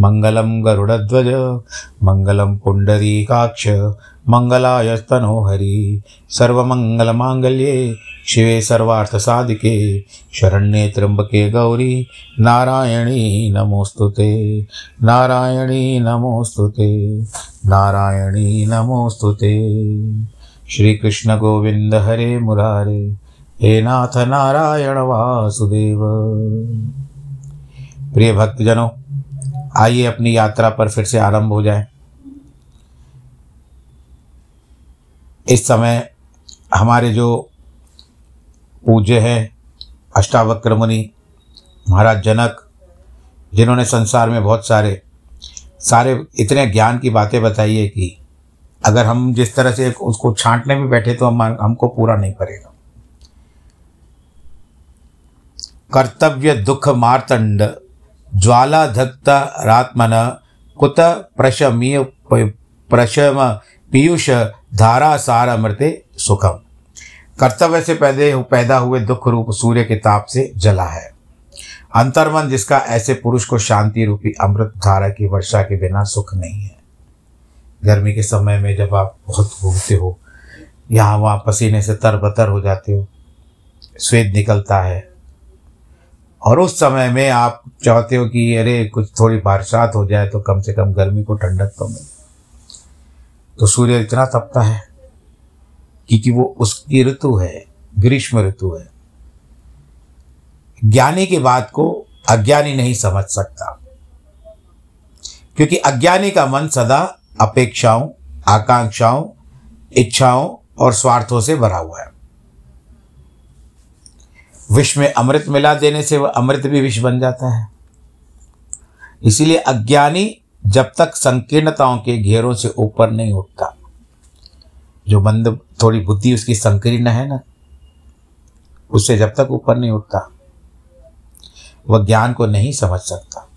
मङ्गलं गरुडध्वज, मङ्गलं पुण्डरीकाक्ष मङ्गलायस्तनोहरि सर्वमङ्गलमाङ्गल्ये, शिवे सर्वार्थसाधिके, शरण्ये त्र्यम्बके गौरी, नारायणी नमोऽस्तु ते, नारायणी नमोऽस्तु ते, नारायणी नमोऽस्तु ते। श्रीकृष्णगोविन्द हरे मुरारे, हे नाथ नारायण वासुदेव। प्रिय भक्तजनों आइए अपनी यात्रा पर फिर से आरंभ हो जाए। इस समय हमारे जो पूज्य हैं अष्टावक्र मुनि महाराज जनक, जिन्होंने संसार में बहुत सारे सारे इतने ज्ञान की बातें बताई है कि अगर हम जिस तरह से उसको छांटने में बैठे तो हम हमको पूरा नहीं करेगा। कर्तव्य दुख मार्तंड ज्वाला धत्ता रात्मन कुत प्रशमीय प्रशम पीयूष धारा सार अमृते सुखम कर्तव्य से पैदे पैदा हुए दुख रूप सूर्य के ताप से जला है। अंतर्मन जिसका ऐसे पुरुष को शांति रूपी अमृत धारा की वर्षा के बिना सुख नहीं है। गर्मी के समय में जब आप बहुत घूमते हो, यहाँ वहाँ पसीने से तरबतर हो जाते हो, स्वेद निकलता है। और उस समय में आप चाहते हो कि, अरे, कुछ थोड़ी बरसात हो जाए तो कम से कम गर्मी को ठंडक तो मिले। तो सूर्य इतना तपता है क्योंकि वो उसकी ऋतु है, ग्रीष्म ऋतु है। ज्ञानी की बात को अज्ञानी नहीं समझ सकता। क्योंकि अज्ञानी का मन सदा अपेक्षाओं, आकांक्षाओं, इच्छाओं और स्वार्थों से भरा हुआ है। विष में अमृत मिला देने से वह अमृत भी विष बन जाता है। इसीलिए अज्ञानी जब तक संकीर्णताओं के घेरों से ऊपर नहीं उठता। जो मंद, थोड़ी बुद्धि उसकी संकीर्ण है ना उससे जब तक ऊपर नहीं उठता, वह ज्ञान को नहीं समझ सकता।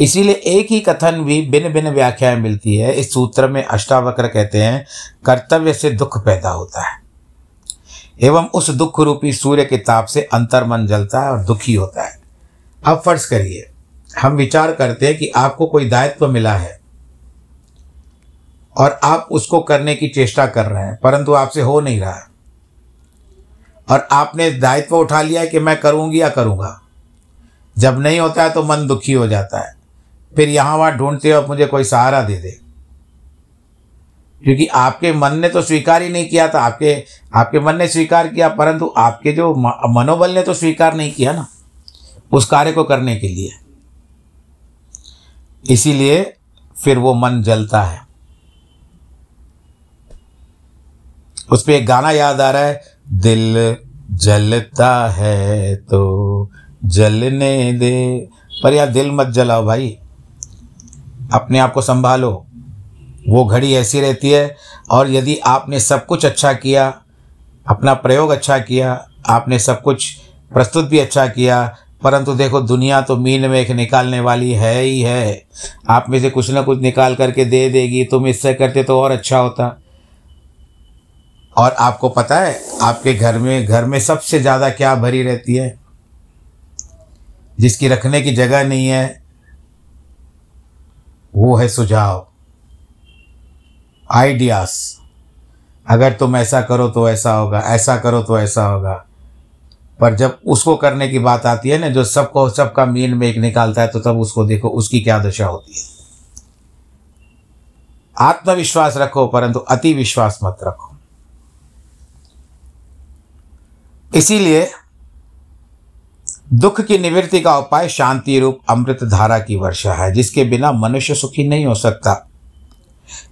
इसीलिए एक ही कथन भी भिन्न भिन्न व्याख्याएँ मिलती है। इस सूत्र में अष्टावक्र कहते हैं, कर्तव्य से दुख पैदा होता है। एवं उस दुख रूपी सूर्य के ताप से अंतर्मन जलता है और दुखी होता है। अब फ़र्ज़ करिए, हम विचार करते हैं कि आपको कोई दायित्व मिला है और आप उसको करने की चेष्टा कर रहे हैं, परंतु आपसे हो नहीं रहा। है और आपने दायित्व उठा लिया है कि मैं करूँगी या करूँगा। जब नहीं होता है तो मन दुखी हो जाता है। फिर यहाँ वहाँ ढूंढते हो मुझे कोई सहारा दे दे। क्योंकि आपके मन ने तो स्वीकार ही नहीं किया था, आपके आपके मन ने स्वीकार किया, परंतु आपके जो मनोबल ने तो स्वीकार नहीं किया ना, उस कार्य को करने के लिए। इसीलिए फिर वो मन जलता है। उस पर एक गाना याद आ रहा है, दिल जलता है तो जलने दे। पर यार दिल मत जलाओ भाई, अपने आप को संभालो। वो घड़ी ऐसी रहती है। और यदि आपने सब कुछ अच्छा किया, अपना प्रयोग अच्छा किया, आपने सब कुछ प्रस्तुत भी अच्छा किया, परंतु देखो दुनिया तो मीन में एक निकालने वाली है ही है। आप में से कुछ ना कुछ निकाल करके दे देगी, तुम इससे करते तो और अच्छा होता। और आपको पता है, आपके घर में घर में सबसे ज़्यादा क्या भरी रहती है? जिसकी रखने की जगह नहीं है, वो है सुझाव। आइडियाज़ अगर तुम ऐसा करो तो ऐसा होगा, ऐसा करो तो ऐसा होगा। पर जब उसको करने की बात आती है ना, जो सबको, सबका मीन में एक निकालता है तो तब उसको देखो, उसकी क्या दशा होती है। आत्मविश्वास रखो, परंतु अति विश्वास मत रखो। इसीलिए दुख की निवृत्ति का उपाय शांति रूप अमृत धारा की वर्षा है, जिसके बिना मनुष्य सुखी नहीं हो सकता।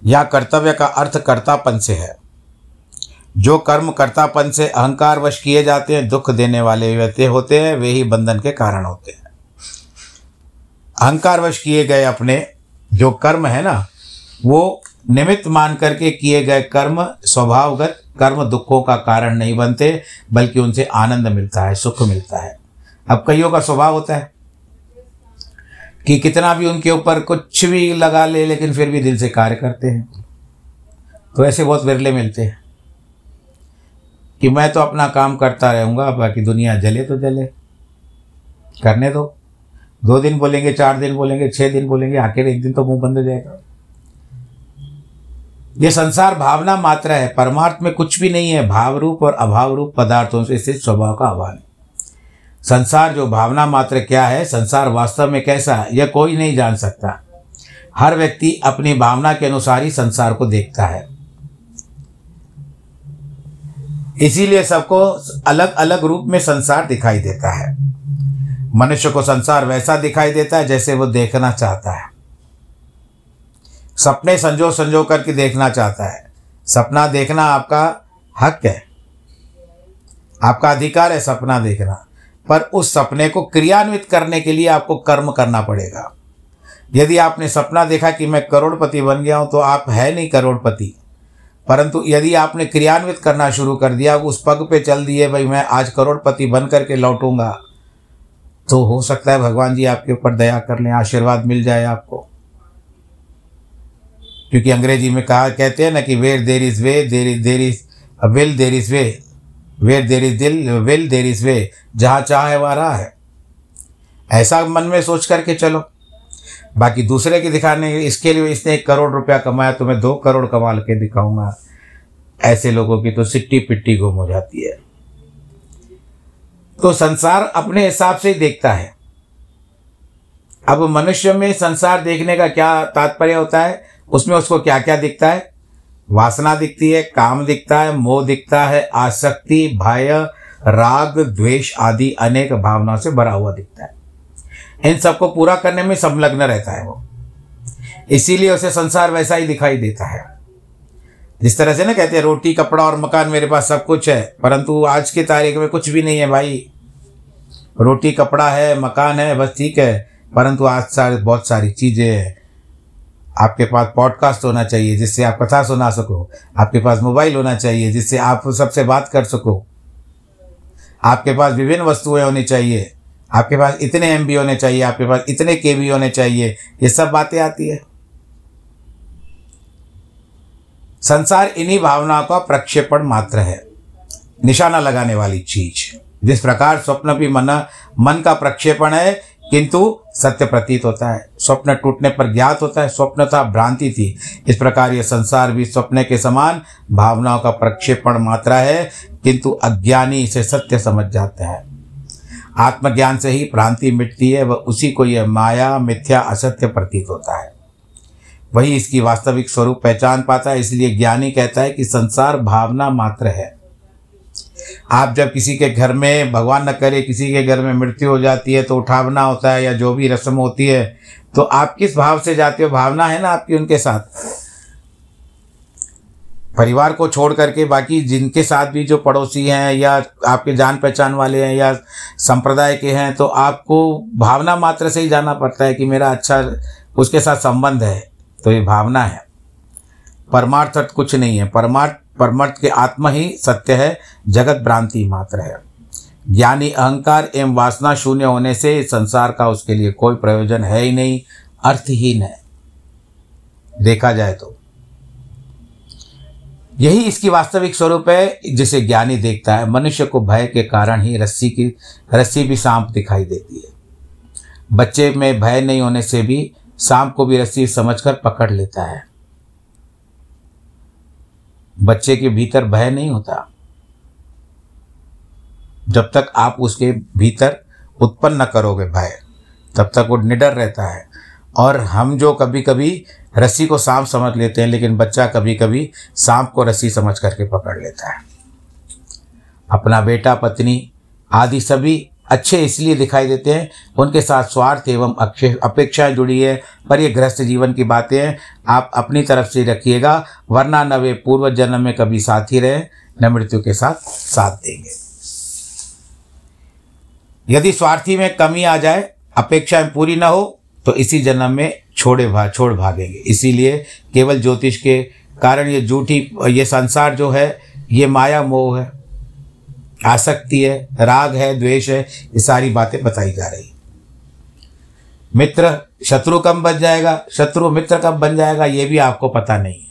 या कर्तव्य का अर्थ कर्तापन से है। जो कर्म कर्तापन से अहंकार वश किए जाते हैं, दुख देने वाले व्यक्ति होते हैं, वे ही बंधन के कारण होते हैं। अहंकार वश किए गए अपने जो कर्म है ना, वो निमित्त मान करके किए गए कर्म स्वभावगत, कर्म दुखों का कारण नहीं बनते, बल्कि उनसे आनंद मिलता है, सुख मिलता है। अब कईयों का स्वभाव होता है। कि कितना भी उनके ऊपर कुछ भी लगा ले, लेकिन फिर भी दिल से कार्य करते हैं। तो ऐसे बहुत विरले मिलते हैं कि मैं तो अपना काम करता रहूँगा, बाकी दुनिया जले तो जले। करने दो। दो दिन बोलेंगे, चार दिन बोलेंगे छः दिन बोलेंगे, आखिर एक दिन तो मुँह बंद हो जाएगा। ये संसार भावना मात्र है, परमार्थ में कुछ भी नहीं है। भाव रूप और अभाव रूप पदार्थों से स्थित स्वभाव का आह्वान संसार जो भावना मात्र क्या है, संसार वास्तव में कैसा है, यह कोई नहीं जान सकता। हर व्यक्ति अपनी भावना के अनुसार ही संसार को देखता है। इसीलिए सबको अलग अलग रूप में संसार दिखाई देता है। मनुष्य को संसार वैसा दिखाई देता है जैसे वो देखना चाहता है। सपने संजो संजो करके देखना चाहता है। सपना देखना आपका हक है। आपका अधिकार है सपना देखना। पर उस सपने को क्रियान्वित करने के लिए आपको कर्म करना पड़ेगा। यदि आपने सपना देखा कि मैं करोड़पति बन गया हूँ तो आप है नहीं करोड़पति। परंतु यदि आपने क्रियान्वित करना शुरू कर दिया, उस पग पे चल दिए, भाई, मैं आज करोड़पति बन करके लौटूँगा तो हो सकता है भगवान जी आपके ऊपर दया कर लें, आशीर्वाद मिल जाए आपको। क्योंकि अंग्रेज़ी में कहा, कहते हैं ना कि where there is way there there is will there is way where there is दिल विल देर इज़ वे जहाँ चाह है वहाँ रहा है ऐसा मन में सोच करके चलो। बाकी दूसरे के दिखाने, इसके लिए इसने एक करोड़ रुपया कमाया तो मैं दो करोड़ कमा के दिखाऊँगा। ऐसे लोगों की तो सिट्टी पिट्टी गुम हो जाती है। तो संसार अपने हिसाब से ही देखता है। अब मनुष्य में संसार देखने का क्या तात्पर्य होता है? उसमें उसको क्या क्या दिखता है? वासना दिखती है, काम दिखता है, मोह दिखता है, आसक्ति, भय, राग, द्वेष आदि अनेक भावनाओं से भरा हुआ दिखता है। इन सबको पूरा करने में संलग्न रहता है वो। इसीलिए उसे संसार वैसा ही दिखाई देता है। जिस तरह से ना कहते हैं, रोटी, कपड़ा और मकान मेरे पास सब कुछ है, परंतु आज की तारीख में कुछ भी नहीं है भाई। रोटी, कपड़ा है, मकान है, बस ठीक है, परंतु आज सारे, बहुत सारी चीज़ें हैं। आपके पास पॉडकास्ट होना चाहिए, जिससे आप कथा सुना सको। आपके पास मोबाइल होना चाहिए, जिससे आप सबसे बात कर सको। आपके पास विभिन्न वस्तुएँ होनी चाहिए। आपके पास इतने एमबी होने चाहिए, आपके पास इतने के होने चाहिए। ये सब बातें आती है। संसार इन्हीं भावनाओं का प्रक्षेपण मात्र है। निशाना लगाने वाली चीज़। जिस प्रकार स्वप्न भी मन मन का प्रक्षेपण है किंतु सत्य प्रतीत होता है। स्वप्न टूटने पर ज्ञात होता है। स्वप्न था भ्रांति थी। इस प्रकार यह संसार भी स्वप्न के समान भावनाओं का प्रक्षेपण मात्रा है, किंतु अज्ञानी इसे सत्य समझ जाता है। आत्मज्ञान से ही भ्रांति मिटती है, वह उसी को यह माया, मिथ्या, असत्य प्रतीत होता है। वही इसकी वास्तविक स्वरूप पहचान पाता है, इसलिए ज्ञानी कहता है कि संसार भावना मात्र है। आप जब किसी के घर में भगवान न करे, किसी के घर में मृत्यु हो जाती है तो उठावना होता है या जो भी रस्म होती है तो आप किस भाव से जाते हो? भावना है ना आपकी उनके साथ? परिवार को छोड़ करके बाकी जिनके साथ भी जो पड़ोसी हैं या आपके जान पहचान वाले हैं या संप्रदाय के हैं तो आपको भावना मात्र से ही जाना पड़ता है कि मेरा अच्छा उसके साथ संबंध है तो ये भावना है। परमार्थ कुछ नहीं है। परमार्थ परमार्थ के आत्मा ही सत्य है, जगत भ्रांति मात्र है। ज्ञानी अहंकार एवं वासना शून्य होने से संसार का उसके लिए कोई प्रयोजन है ही नहीं, अर्थहीन है। देखा जाए तो। यही इसकी वास्तविक स्वरूप है, जिसे ज्ञानी देखता है। मनुष्य को भय के कारण ही रस्सी की, रस्सी भी सांप दिखाई देती है। बच्चे में भय नहीं होने से भी सांप को भी रस्सी समझकर पकड़ लेता है। बच्चे के भीतर भय नहीं होता। जब तक आप उसके भीतर उत्पन्न न करोगे भय, तब तक वो निडर रहता है। और हम जो कभी कभी रस्सी को सांप समझ लेते हैं, लेकिन बच्चा कभी कभी सांप को रस्सी समझ करके पकड़ लेता है। अपना बेटा, पत्नी आदि सभी अच्छे इसलिए दिखाई देते हैं, उनके साथ स्वार्थ एवं अपेक्षाएँ जुड़ी है, पर ये गृहस्थ जीवन की बातें हैं। आप अपनी तरफ़ से रखिएगा, वरना न वे पूर्व जन्म में कभी साथ ही रहे, न मृत्यु के साथ साथ देंगे। यदि स्वार्थी में कमी आ जाए, अपेक्षाएँ पूरी ना हो तो इसी जन्म में छोड़े भा, छोड़ भागेंगे। इसीलिए केवल ज्योतिष के कारण ये झूठी, ये संसार जो है, ये माया मोह है। आसक्ति है, राग है, द्वेष है, ये सारी बातें बताई जा रही मित्र, शत्रु कब बन जाएगा, शत्रु मित्र कब बन जाएगा, ये भी आपको पता नहीं है।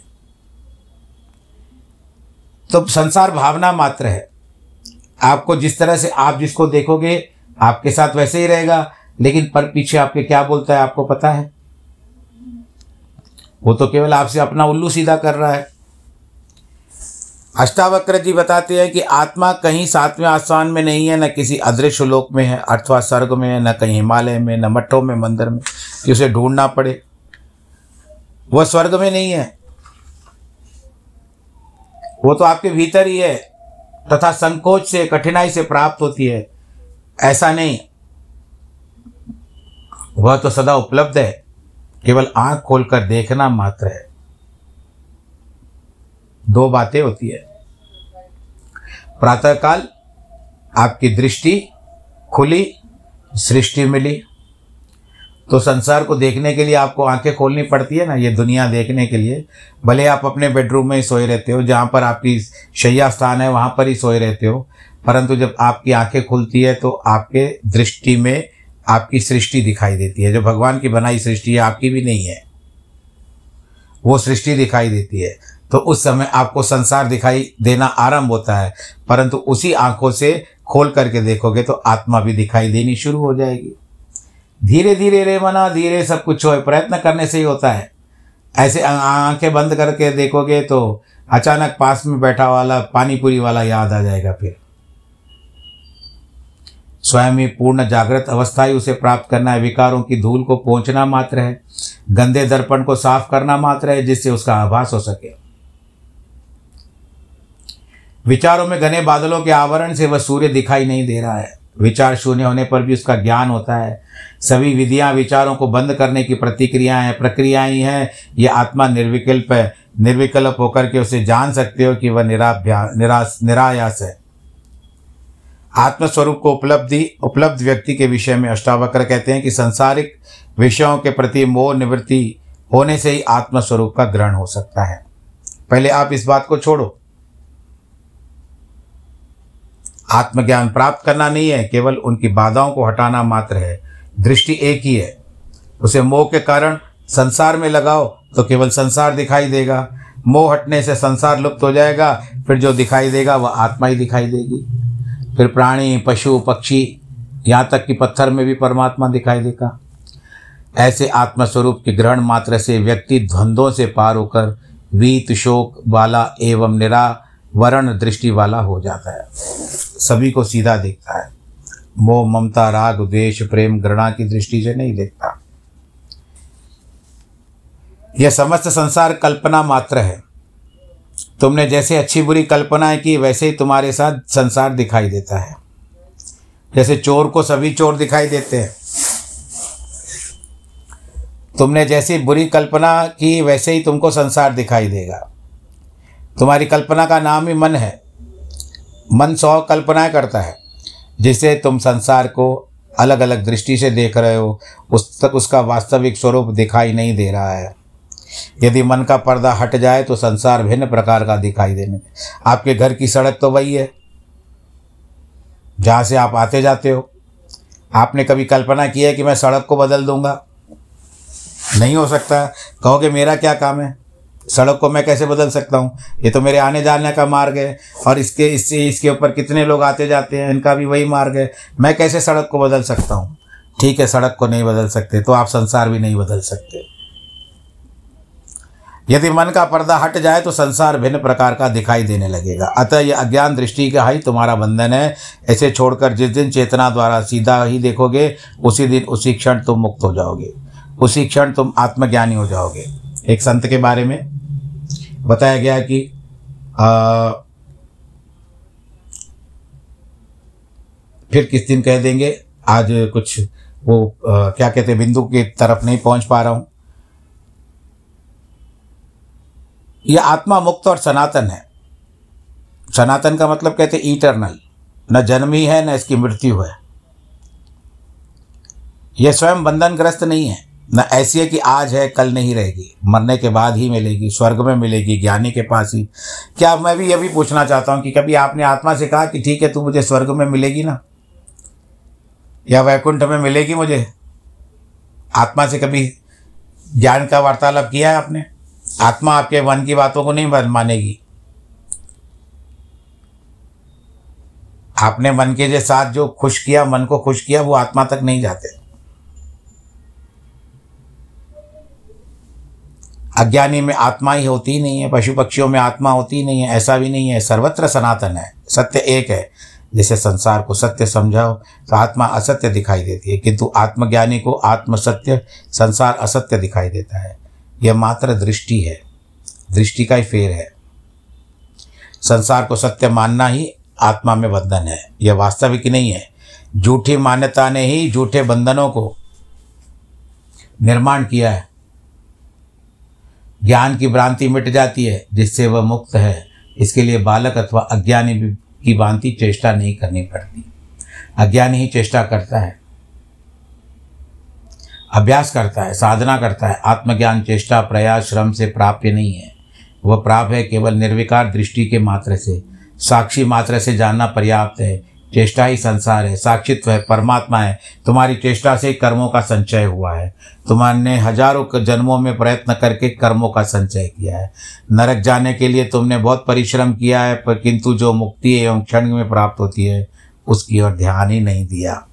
तो संसार भावना मात्र है। आपको जिस तरह से आप जिसको देखोगे, आपके साथ वैसे ही रहेगा, लेकिन पर पीछे आपके क्या बोलता है, आपको पता है? वो तो केवल आपसे अपना उल्लू सीधा कर रहा है। अष्टावक्र जी बताते हैं कि आत्मा कहीं सातवें आसमान में नहीं है, न किसी अदृश्य लोक में है, अथवा स्वर्ग में है, न कहीं हिमालय में, न मठों में, मंदिर में, कि उसे ढूंढना पड़े। वह स्वर्ग में नहीं है। वो तो आपके भीतर ही है, तथा संकोच से, कठिनाई से प्राप्त होती है। ऐसा नहीं। वह तो सदा उपलब्ध है। केवल आँख खोलकर देखना मात्र है। दो बातें होती है। प्रातःकाल आपकी दृष्टि खुली, सृष्टि मिली। तो संसार को देखने के लिए आपको आँखें खोलनी पड़ती है ना, ये दुनिया देखने के लिए। भले आप अपने बेडरूम में ही सोए रहते हो, जहाँ पर आपकी शैया स्थान है, वहाँ पर ही सोए रहते हो। परंतु जब आपकी आँखें खुलती है तो आपके दृष्टि में आपकी सृष्टि दिखाई देती है। जो भगवान की बनाई सृष्टि है, आपकी भी नहीं है। वो सृष्टि दिखाई देती है। तो उस समय आपको संसार दिखाई देना आरंभ होता है। परंतु उसी आँखों से खोल करके देखोगे तो आत्मा भी दिखाई देनी शुरू हो जाएगी। धीरे धीरे रे मना, धीरे सब कुछ हो, प्रयत्न करने से ही होता है। ऐसे आँखें बंद करके देखोगे तो अचानक पास में बैठा वाला, पानीपुरी वाला याद आ जाएगा फिर। स्वयं ही पूर्ण जागृत अवस्था ही उसे प्राप्त करना है। विकारों की धूल को पहुँचना मात्र है। गंदे दर्पण को साफ़ करना मात्र है, जिससे उसका आभास हो सके। विचारों में घने बादलों के आवरण से वह सूर्य दिखाई नहीं दे रहा है। विचार शून्य होने पर भी उसका ज्ञान होता है। सभी विधियाँ विचारों को बंद करने की प्रतिक्रियाएँ प्रक्रियाएँ हैं। ये आत्मा निर्विकल्प है। निर्विकल्प होकर के उसे जान सकते हो कि वह निराभ्या, निराश, निरायास है। आत्मस्वरूप को उपलब्धि, उपलब्ध व्यक्ति के विषय में अष्टावक्र कहते हैं कि संसारिक विषयों के प्रति मोह निवृत्ति होने से ही आत्मस्वरूप का ग्रहण हो सकता है। पहले आप इस बात को छोड़ो। आत्मज्ञान प्राप्त करना नहीं है, केवल उनकी बाधाओं को हटाना मात्र है। दृष्टि एक ही है। उसे मोह के कारण संसार में लगाओ तो केवल संसार दिखाई देगा। मोह हटने से संसार लुप्त हो जाएगा, फिर जो दिखाई देगा, वह आत्मा ही दिखाई देगी। फिर प्राणी, पशु, पक्षी, यहाँ तक कि पत्थर में भी परमात्मा दिखाई देगा। ऐसे आत्मस्वरूप के ग्रहण मात्र से व्यक्ति द्वंद्वों से पार होकर, वीत, शोक वाला एवं निरावरण दृष्टि वाला हो जाता है। सभी को सीधा देखता है। मोह, ममता, राग, द्वेष, प्रेम, घृणा की दृष्टि से नहीं देखता। यह समस्त संसार कल्पना मात्र है। तुमने जैसे अच्छी बुरी कल्पनाएँ की, वैसे ही तुम्हारे साथ संसार दिखाई देता है। जैसे चोर को सभी चोर दिखाई देते हैं। तुमने जैसी बुरी कल्पना की, वैसे ही तुमको संसार दिखाई देगा। तुम्हारी कल्पना का नाम ही मन है। मन सौ कल्पनाएँ करता है, जिसे तुम संसार को अलग अलग दृष्टि से देख रहे हो, उस तक उसका वास्तविक स्वरूप दिखाई नहीं दे रहा है। यदि मन का पर्दा हट जाए तो संसार भिन्न प्रकार का दिखाई देने। आपके घर की सड़क तो वही है, जहाँ से आप आते जाते हो। आपने कभी कल्पना की है कि मैं सड़क को बदल दूँगा? नहीं हो सकता। कहोगे, मेरा क्या काम है? सड़क को मैं कैसे बदल सकता हूँ? ये तो मेरे आने जाने का मार्ग है। और इसके, इससे, इसके ऊपर कितने लोग आते जाते हैं, इनका भी वही मार्ग है। मैं कैसे सड़क को बदल सकता हूँ? ठीक है, सड़क को नहीं बदल सकते तो आप संसार भी नहीं बदल सकते। यदि मन का पर्दा हट जाए तो संसार भिन्न प्रकार का दिखाई देने लगेगा। अतः यह अज्ञान दृष्टि का ही तुम्हारा बंधन है। ऐसे छोड़कर जिस दिन चेतना द्वारा सीधा ही देखोगे, उसी दिन, उसी क्षण तुम मुक्त हो जाओगे। उसी क्षण तुम आत्मज्ञानी हो जाओगे। एक संत के बारे में बताया गया कि आ, फिर किस दिन कह देंगे? आज कुछ वो आ, क्या कहते हैं बिंदु की तरफ़ नहीं पहुँच पा रहा हूँ। यह आत्मा मुक्त और सनातन है। सनातन का मतलब कहते हैं इटरनल न जन्म ही है न इसकी मृत्यु है। यह स्वयं बंधनग्रस्त नहीं है। न ऐसी है कि आज है, कल नहीं रहेगी। मरने के बाद ही मिलेगी, स्वर्ग में मिलेगी, ज्ञानी के पास ही। क्या मैं भी यह भी पूछना चाहता हूँ कि कभी आपने आत्मा से कहा कि ठीक है, तू मुझे स्वर्ग में मिलेगी ना? या वैकुंठ में मिलेगी मुझे? आत्मा से कभी ज्ञान का वार्तालाप किया है आपने? आत्मा आपके मन की बातों को नहीं मानेगी। आपने मन के साथ जो खुश किया, मन को खुश किया, वो आत्मा तक नहीं जाते। अज्ञानी में आत्मा ही होती ही नहीं है पशु पक्षियों में आत्मा होती ही नहीं है, ऐसा भी नहीं है, सर्वत्र सनातन है। सत्य एक है, जैसे संसार को सत्य समझाओ तो आत्मा असत्य दिखाई देती है, किंतु आत्मज्ञानी को आत्म सत्य संसार असत्य दिखाई देता है। यह मात्र दृष्टि है, दृष्टि का ही फेर है। संसार को सत्य मानना ही आत्मा में बंधन है, यह वास्तविक नहीं है। झूठी मान्यता ने ही झूठे बंधनों को निर्माण किया है। ज्ञान की भ्रांति मिट जाती है, जिससे वह मुक्त है। इसके लिए बालक अथवा अज्ञानी की भांति चेष्टा नहीं करनी पड़ती। अज्ञानी ही चेष्टा करता है। अभ्यास करता है, साधना करता है। आत्मज्ञान, चेष्टा, प्रयास, श्रम से प्राप्य नहीं है। वह प्राप्त है केवल निर्विकार दृष्टि के मात्र से। साक्षी मात्र से जानना पर्याप्त है चेष्टा ही संसार है, साक्षित्व है, परमात्मा है। तुम्हारी चेष्टा से कर्मों का संचय हुआ है। तुम्हारे हज़ारों जन्मों में प्रयत्न करके कर्मों का संचय किया है। नरक जाने के लिए तुमने बहुत परिश्रम किया है, पर किंतु जो मुक्ति एवं क्षण में प्राप्त होती है, उसकी ओर ध्यान ही नहीं दिया।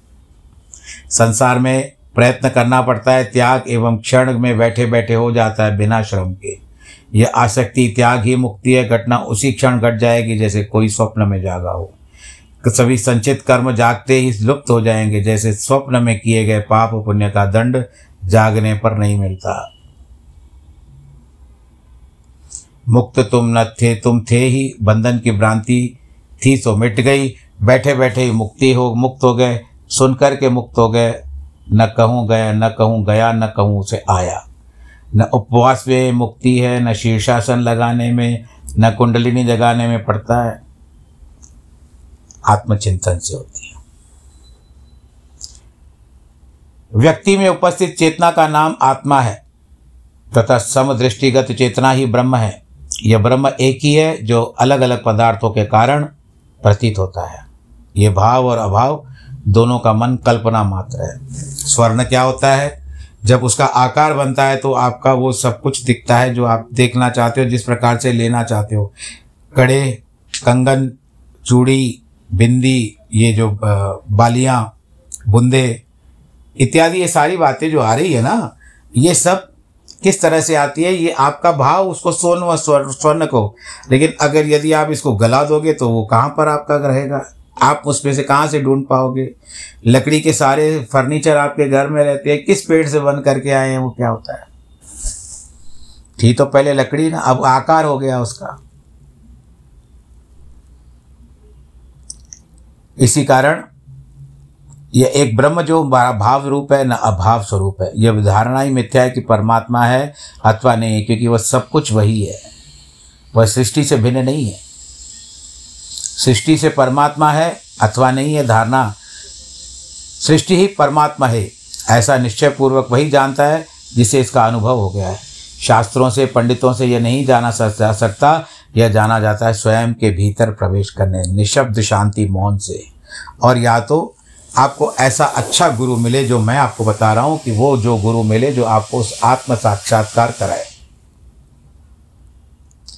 संसार में प्रयत्न करना पड़ता है, त्याग एवं क्षण में बैठे बैठे हो जाता है बिना श्रम के। यह आसक्ति, त्याग ही मुक्ति है, घटना उसी क्षण घट जाएगी जैसे कोई स्वप्न में जागा हो। सभी संचित कर्म जागते ही लुप्त हो जाएँगे, जैसे स्वप्न में किए गए पाप पुण्य का दंड जागने पर नहीं मिलता। मुक्त तुम न थे, तुम थे ही, बंधन की भ्रांति थी तो मिट गई। बैठे बैठे ही मुक्ति हो, मुक्त हो गए सुन कर के मुक्त हो गए। न कहूँ गया, न कहूँ गया, न कहूँ उसे आया। न उपवास में मुक्ति है, न शीर्षासन लगाने में, न कुंडलिनी जगाने में पड़ता है। आत्मचिंतन से होती है। व्यक्ति में उपस्थित चेतना का नाम आत्मा है, तथा समदृष्टिगत चेतना ही ब्रह्म है। यह ब्रह्म एक ही है जो अलग अलग पदार्थों के कारण प्रतीत होता है। ये भाव और अभाव दोनों का मन कल्पना मात्र है। स्वर्ण क्या होता है? जब उसका आकार बनता है तो आपका वो सब कुछ दिखता है जो आप देखना चाहते हो, जिस प्रकार से लेना चाहते हो। कड़े, कंगन, चूड़ी बिंदी, ये जो बालियाँ, बुंदे, इत्यादि, ये सारी बातें जो आ रही है ना, ये सब किस तरह से आती है, ये आपका भाव उसको सोन व स्वर्ण को। लेकिन अगर यदि आप इसको गला दोगे तो वो कहाँ पर आपका रहेगा? आप उसमें से कहाँ से ढूंढ पाओगे? लकड़ी के सारे फर्नीचर आपके घर में रहते हैं, किस पेड़ से बन करके आए हैं, वो क्या होता है? थी तो पहले लकड़ी ना, अब आकार हो गया उसका। इसी कारण यह एक ब्रह्म जो भाव रूप है, न अभाव स्वरूप है। यह धारणा ही मिथ्या है कि परमात्मा है, अथवा नहीं है क्योंकि वह सब कुछ वही है। वह सृष्टि से भिन्न नहीं है। सृष्टि से परमात्मा है, अथवा नहीं है धारणा। सृष्टि ही परमात्मा है। ऐसा निश्चय पूर्वक वही जानता है, जिसे इसका अनुभव हो गया है। शास्त्रों से, पंडितों से यह नहीं जाना जा सकता यह जाना जाता है स्वयं के भीतर प्रवेश करने, निशब्द शांति मौन से। और या तो आपको ऐसा अच्छा गुरु मिले जो मैं आपको बता रहा हूँ कि वो जो गुरु मिले जो आपको उस आत्म साक्षात्कार कराए।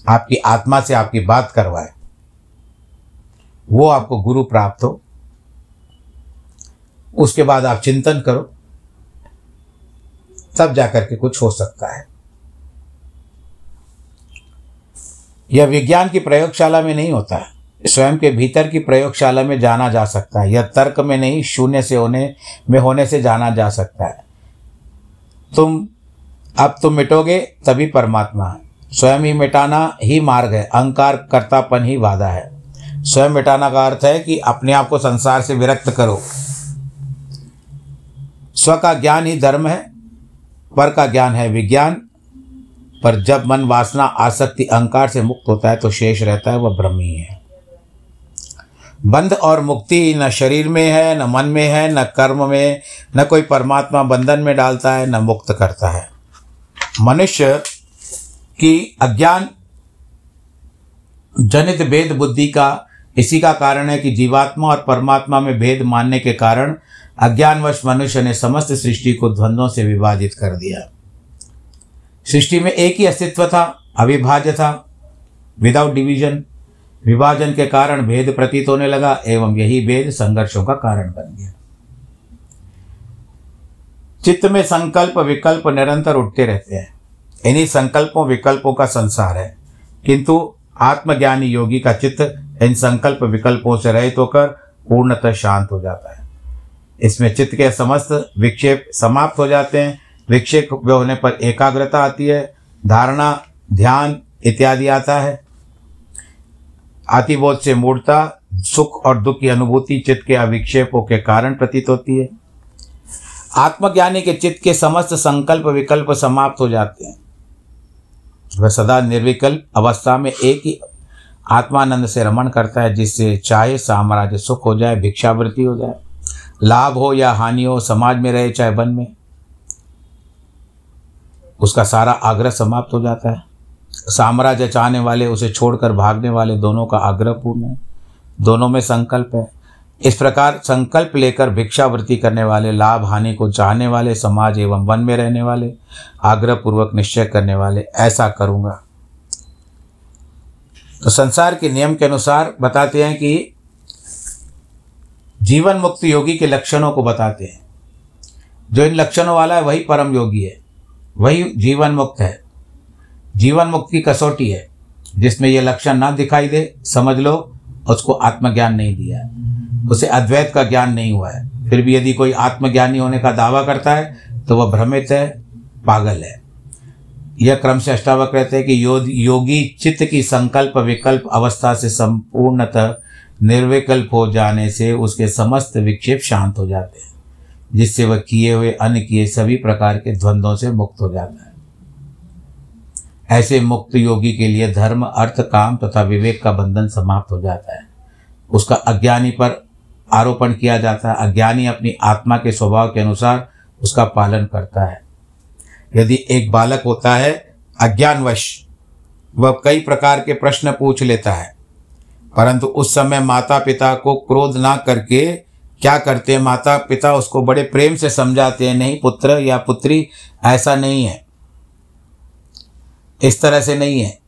आपकी आत्मा से आपकी बात करवाए। वो आपको गुरु प्राप्त हो। उसके बाद आप चिंतन करो। तब जाकर के कुछ हो सकता है। यह विज्ञान की प्रयोगशाला में नहीं होता है। स्वयं के भीतर की प्रयोगशाला में जाना जा सकता है। यह तर्क में नहीं, शून्य से होने, में होने से जाना जा सकता है। तुम, अब तुम मिटोगे, तभी परमात्मा है। स्वयं ही मिटाना ही मार्ग है। अहंकार कर्तापन ही वादा है। स्वयं मिटाना का अर्थ है कि अपने आप को संसार से विरक्त करो। स्व का ज्ञान ही धर्म है, पर का ज्ञान है विज्ञान। पर जब मन वासना, आसक्ति, अहंकार से मुक्त होता है तो शेष रहता है, वह ब्रह्म ही। है बंध और मुक्ति न शरीर में है, न मन में है, न कर्म में, न कोई परमात्मा बंधन में डालता है, न मुक्त करता है। मनुष्य की अज्ञान, जनित भेद बुद्धि का, इसी का कारण है कि जीवात्मा और परमात्मा में भेद मानने के कारण अज्ञानवश मनुष्य ने समस्त सृष्टि को द्वंद्वों से विभाजित कर दिया। सृष्टि में एक ही अस्तित्व था, अविभाज्य था। विदाउट डिवीज़न विभाजन के कारण भेद प्रतीत होने लगा, एवं यही भेद संघर्षों का कारण बन गया। चित्त में संकल्प, विकल्प निरंतर उठते रहते हैं। इन्हीं संकल्पों, विकल्पों का संसार है। किंतु आत्मज्ञानी योगी का चित्त इन संकल्प, विकल्पों से रहित होकर पूर्णतः शांत हो जाता है। इसमें चित्त के समस्त विक्षेप समाप्त हो जाते हैं विक्षेप होने पर एकाग्रता आती है, धारणा, ध्यान इत्यादि आता है। आतिबोध से मूर्ता सुख और दुख की अनुभूति चित्त के अविक्षेपों के कारण प्रतीत होती है। आत्मज्ञानी के चित्त के समस्त संकल्प विकल्प समाप्त हो जाते हैं। वह सदा निर्विकल्प अवस्था में एक ही आत्मानंद से रमण करता है, जिससे चाहे साम्राज्य सुख हो जाए, भिक्षावृत्ति हो जाए, लाभ हो या हानि हो, समाज में रहे चाहे वन में। उसका सारा आग्रह समाप्त हो जाता है। साम्राज्य चाहने वाले उसे छोड़कर भागने वाले दोनों का आग्रह पूर्ण है। दोनों में संकल्प है। इस प्रकार संकल्प लेकर भिक्षावृत्ति करने वाले, लाभ हानि को चाहने वाले, समाज एवं वन में रहने वाले आग्रह पूर्वक निश्चय करने वाले, ऐसा करूँगा। तो संसार के नियम के अनुसार बताते हैं कि जीवन मुक्त योगी के लक्षणों को बताते हैं। जो इन लक्षणों वाला है, वही परम योगी है। वही जीवन मुक्त है। जीवन मुक्त की कसौटी है जिसमें यह लक्षण ना दिखाई दे समझ लो उसको आत्मज्ञान नहीं दिया है। उसे अद्वैत का ज्ञान नहीं हुआ है। फिर भी यदि कोई आत्मज्ञानी होने का दावा करता है तो वह भ्रमित है पागल है। यह क्रम से अष्टावक रहते हैं कि यो, योगी चित्त की संकल्प विकल्प अवस्था से संपूर्णतः निर्विकल्प हो जाने से उसके समस्त विक्षेप शांत हो जाते हैं। जिससे वह किए हुए अन्य किए सभी प्रकार के द्वंद्वों से मुक्त हो जाता है। ऐसे मुक्त योगी के लिए धर्म, अर्थ, काम तथा विवेक का बंधन समाप्त हो जाता है। उसका अज्ञानी पर आरोपण किया जाता है। अज्ञानी अपनी आत्मा के स्वभाव के अनुसार उसका पालन करता है। यदि एक बालक होता है, अज्ञानवश, वह कई प्रकार के प्रश्न पूछ लेता है, परंतु उस समय माता पिता को क्रोध ना करके क्या करते हैं? माता पिता उसको बड़े प्रेम से समझाते हैं, नहीं पुत्र या पुत्री, ऐसा नहीं है। इस तरह से नहीं है।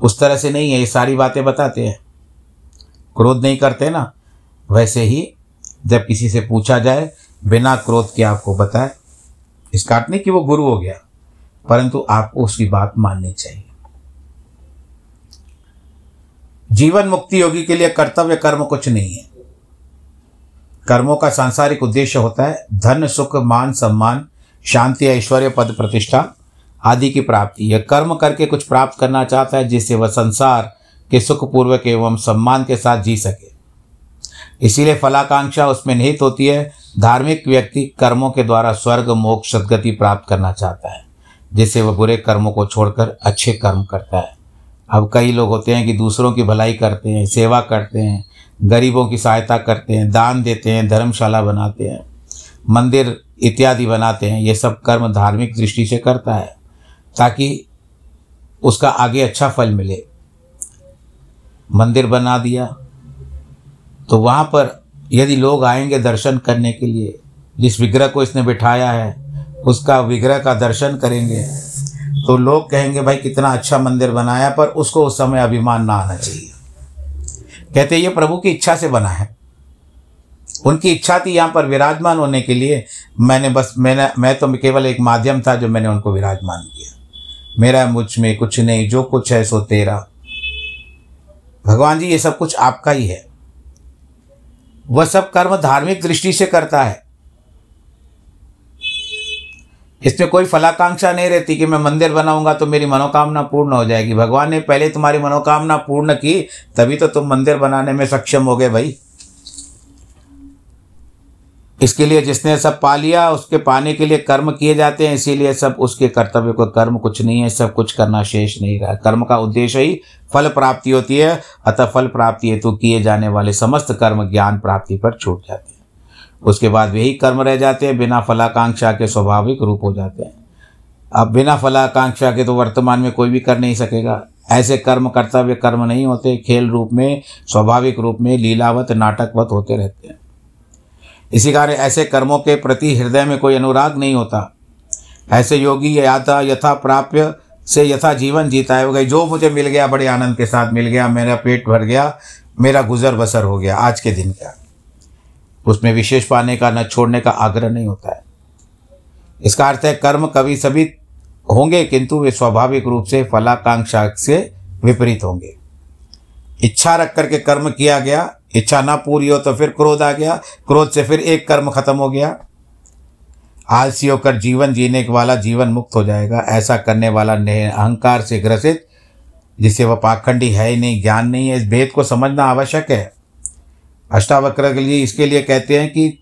उस तरह से नहीं है। ये सारी बातें बताते हैं। क्रोध नहीं करते ना? वैसे ही जब किसी से पूछा जाए, बिना क्रोध के आपको बताए, इस काटने की वो गुरु हो गया। परंतु आपको उसकी बात माननी चाहिए। जीवन मुक्ति योगी के लिए कर्तव्य कर्म कुछ नहीं है। कर्मों का सांसारिक उद्देश्य होता है धन, सुख, मान, सम्मान, शांति ऐश्वर्य पद प्रतिष्ठा आदि की प्राप्ति। यह कर्म करके कुछ प्राप्त करना चाहता है जिससे वह संसार के सुखपूर्वक एवं सम्मान के साथ जी सके। इसीलिए फलाकांक्षा उसमें निहित होती है। धार्मिक व्यक्ति कर्मों के द्वारा स्वर्ग, मोक्ष, सदगति प्राप्त करना चाहता है, जिससे वह बुरे कर्मों को छोड़कर अच्छे कर्म करता है। अब कई लोग होते हैं कि दूसरों की भलाई करते हैं, सेवा करते हैं गरीबों की सहायता करते हैं, दान देते हैं, धर्मशाला बनाते हैं, मंदिर इत्यादि बनाते हैं, ये सब कर्म धार्मिक दृष्टि से करता है, ताकि उसका आगे अच्छा फल मिले। मंदिर बना दिया तो वहाँ पर यदि लोग आएँगे दर्शन करने के लिए, जिस विग्रह को इसने बिठाया है, उसका विग्रह का दर्शन करेंगे तो लोग कहेंगे, भाई, कितना अच्छा मंदिर बनाया, पर उसको उस समय अभिमान ना आना चाहिए। कहते ये प्रभु की इच्छा से बना है। उनकी इच्छा थी यहाँ पर विराजमान होने के लिए। मैंने बस, मैंने, मैं तो केवल एक माध्यम था जो मैंने उनको विराजमान किया। मेरा मुझमें कुछ नहीं, जो कुछ है सो तेरा। भगवान जी, ये सब कुछ आपका ही है। वह सब कर्म धार्मिक दृष्टि से करता है। इसमें कोई फलाकांक्षा नहीं रहती कि मैं मंदिर बनाऊँगा तो मेरी मनोकामना पूर्ण हो जाएगी। भगवान ने पहले तुम्हारी मनोकामना पूर्ण की, तभी तो तुम मंदिर बनाने में सक्षम हो गए भाई। इसके लिए जिसने सब पा लिया, उसके पाने के लिए कर्म किए जाते हैं, इसीलिए सब उसके कर्तव्य को, कर्म कुछ नहीं है, सब कुछ करना शेष नहीं रहा। कर्म का उद्देश्य ही फल प्राप्ति होती है, अतः फल प्राप्ति हेतु किए जाने वाले समस्त कर्म ज्ञान प्राप्ति पर छूट जाते हैं। उसके बाद यही कर्म रह जाते हैं, बिना फलाकांक्षा के स्वाभाविक रूप हो जाते हैं। अब बिना फलाकांक्षा के तो वर्तमान में कोई भी कर नहीं सकेगा। ऐसे कर्म कर्तव्य कर्म नहीं होते, खेल रूप में, स्वाभाविक रूप में लीलावत, नाटकवत होते रहते हैं। इसी कारण ऐसे कर्मों के प्रति हृदय में कोई अनुराग नहीं होता। ऐसे योगी याथा यथा प्राप्य से यथा जीवन जीता है गई जो मुझे मिल गया, बड़े आनंद के साथ मिल गया, मेरा पेट भर गया, मेरा गुजर बसर हो गया, आज के दिन का उसमें विशेष पाने का, न छोड़ने का आग्रह नहीं होता है। इसका अर्थ है, कर्म कभी सभी होंगे, किंतु वे स्वाभाविक रूप से फलाकांक्षा से विपरीत होंगे। इच्छा रख करके कर्म किया गया, इच्छा ना पूरी हो तो फिर क्रोध आ गया, क्रोध से फिर एक कर्म खत्म हो गया। आलसी होकर जीवन जीने वाला जीवन मुक्त हो जाएगा, ऐसा करने वाला अहंकार से ग्रसित, जिसे वह पाखंडी है ही नहीं, ज्ञान नहीं है, इस भेद को समझना आवश्यक है। अष्टावक्र के लिए इसके लिए कहते हैं कि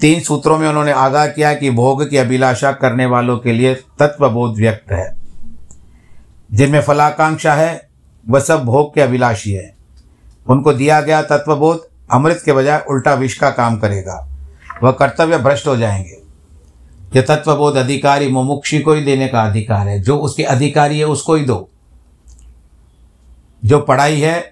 तीन सूत्रों में उन्होंने आगाह किया कि भोग की अभिलाषा करने वालों के लिए तत्वबोध व्यक्त है। जिनमें फलाकांक्षा है, वह सब भोग के अभिलाषी है। उनको दिया गया तत्वबोध अमृत के बजाय उल्टा विष का काम करेगा। वह कर्तव्य भ्रष्ट हो जाएँगे। यह तत्वबोध अधिकारी मुमुक्षी को ही देने का अधिकार है। जो उसके अधिकारी है, उसको ही दो। जो पढ़ाई है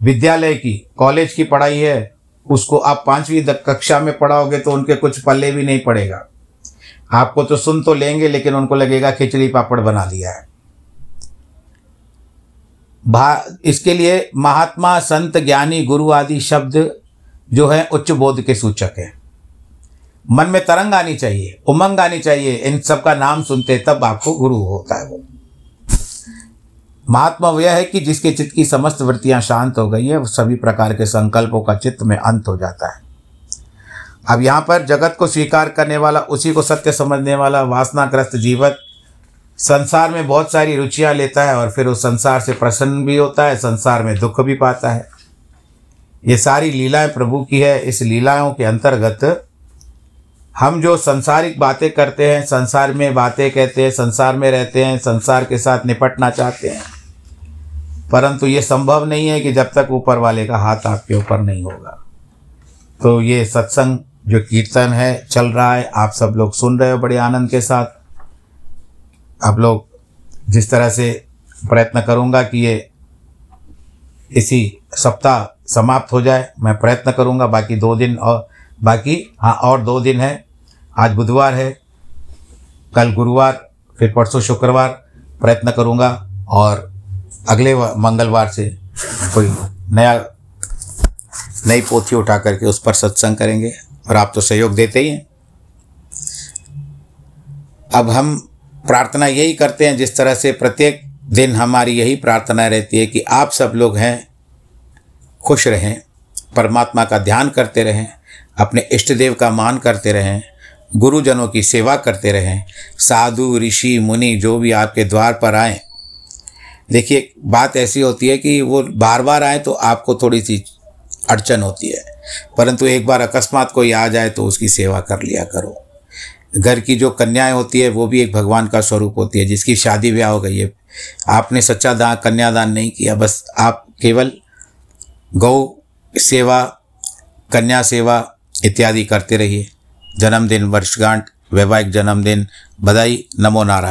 विद्यालय की, कॉलेज की पढ़ाई है, उसको आप पांचवी कक्षा में पढ़ाओगे तो उनके कुछ पल्ले भी नहीं पड़ेगा। आपको तो सुन तो लेंगे, लेकिन उनको लगेगा खिचड़ी पापड़ बना दिया है। भा, इसके लिए महात्मा संत ज्ञानी गुरु आदि शब्द जो है, उच्च बोध के सूचक है। मन में तरंग आनी चाहिए, उमंग आनी चाहिए, इन सब का नाम सुनते तब आपको गुरु होता है वो। महात्मा वह है कि जिसके चित्त की समस्त वृत्तियाँ शांत हो गई है सभी प्रकार के संकल्पों का चित्त में अंत हो जाता है। अब यहाँ पर जगत को स्वीकार करने वाला, उसी को सत्य समझने वाला, वासनाग्रस्त जीवत संसार में बहुत सारी रुचियाँ लेता है और फिर उस संसार से प्रसन्न भी होता है, संसार में दुख भी पाता है। ये सारी लीलाएँ प्रभु की है, इस लीलाओं के अंतर्गत हम जो संसारिक बातें करते हैं, संसार में बातें कहते हैं, संसार में रहते हैं, संसार के साथ निपटना चाहते हैं। परंतु ये संभव नहीं है कि जब तक ऊपर वाले का हाथ आपके ऊपर नहीं होगा। तो ये सत्संग जो कीर्तन है, चल रहा है, आप सब लोग सुन रहे हो बड़े आनंद के साथ। आप लोग जिस तरह से प्रयत्न करूँगा कि ये इसी सप्ताह समाप्त हो जाए, मैं प्रयत्न करूँगा, बाकी दो दिन और, बाकी हाँ और दो दिन है। आज बुधवार है, कल गुरुवार, फिर परसों शुक्रवार, प्रयत्न करूँगा और अगले मंगलवार से कोई नया, नई पोथी उठा करके उस पर सत्संग करेंगे और आप तो सहयोग देते ही हैं। अब हम प्रार्थना यही करते हैं जिस तरह से प्रत्येक दिन हमारी यही प्रार्थना रहती है कि आप सब लोग हैं, खुश रहें, परमात्मा का ध्यान करते रहें, अपने इष्ट देव का मान करते रहें, गुरुजनों की सेवा करते रहें, साधु, ऋषि, मुनि, जो भी आपके द्वार पर आए देखिए, बात ऐसी होती है कि वो बार बार आए तो आपको थोड़ी सी अड़चन होती है। परंतु एक बार अकस्मात कोई आ जाए तो उसकी सेवा कर लिया करो। घर की जो कन्याएँ होती है, वो भी एक भगवान का स्वरूप होती है, जिसकी शादी ब्याह हो गई है। आपने सच्चा दान कन्यादान नहीं किया, बस आप केवल गौ सेवा, कन्या सेवा इत्यादि करते रहिए। जन्मदिन, वर्षगांठ, वैवाहिक जन्मदिन, बधाई, नमो नारायण।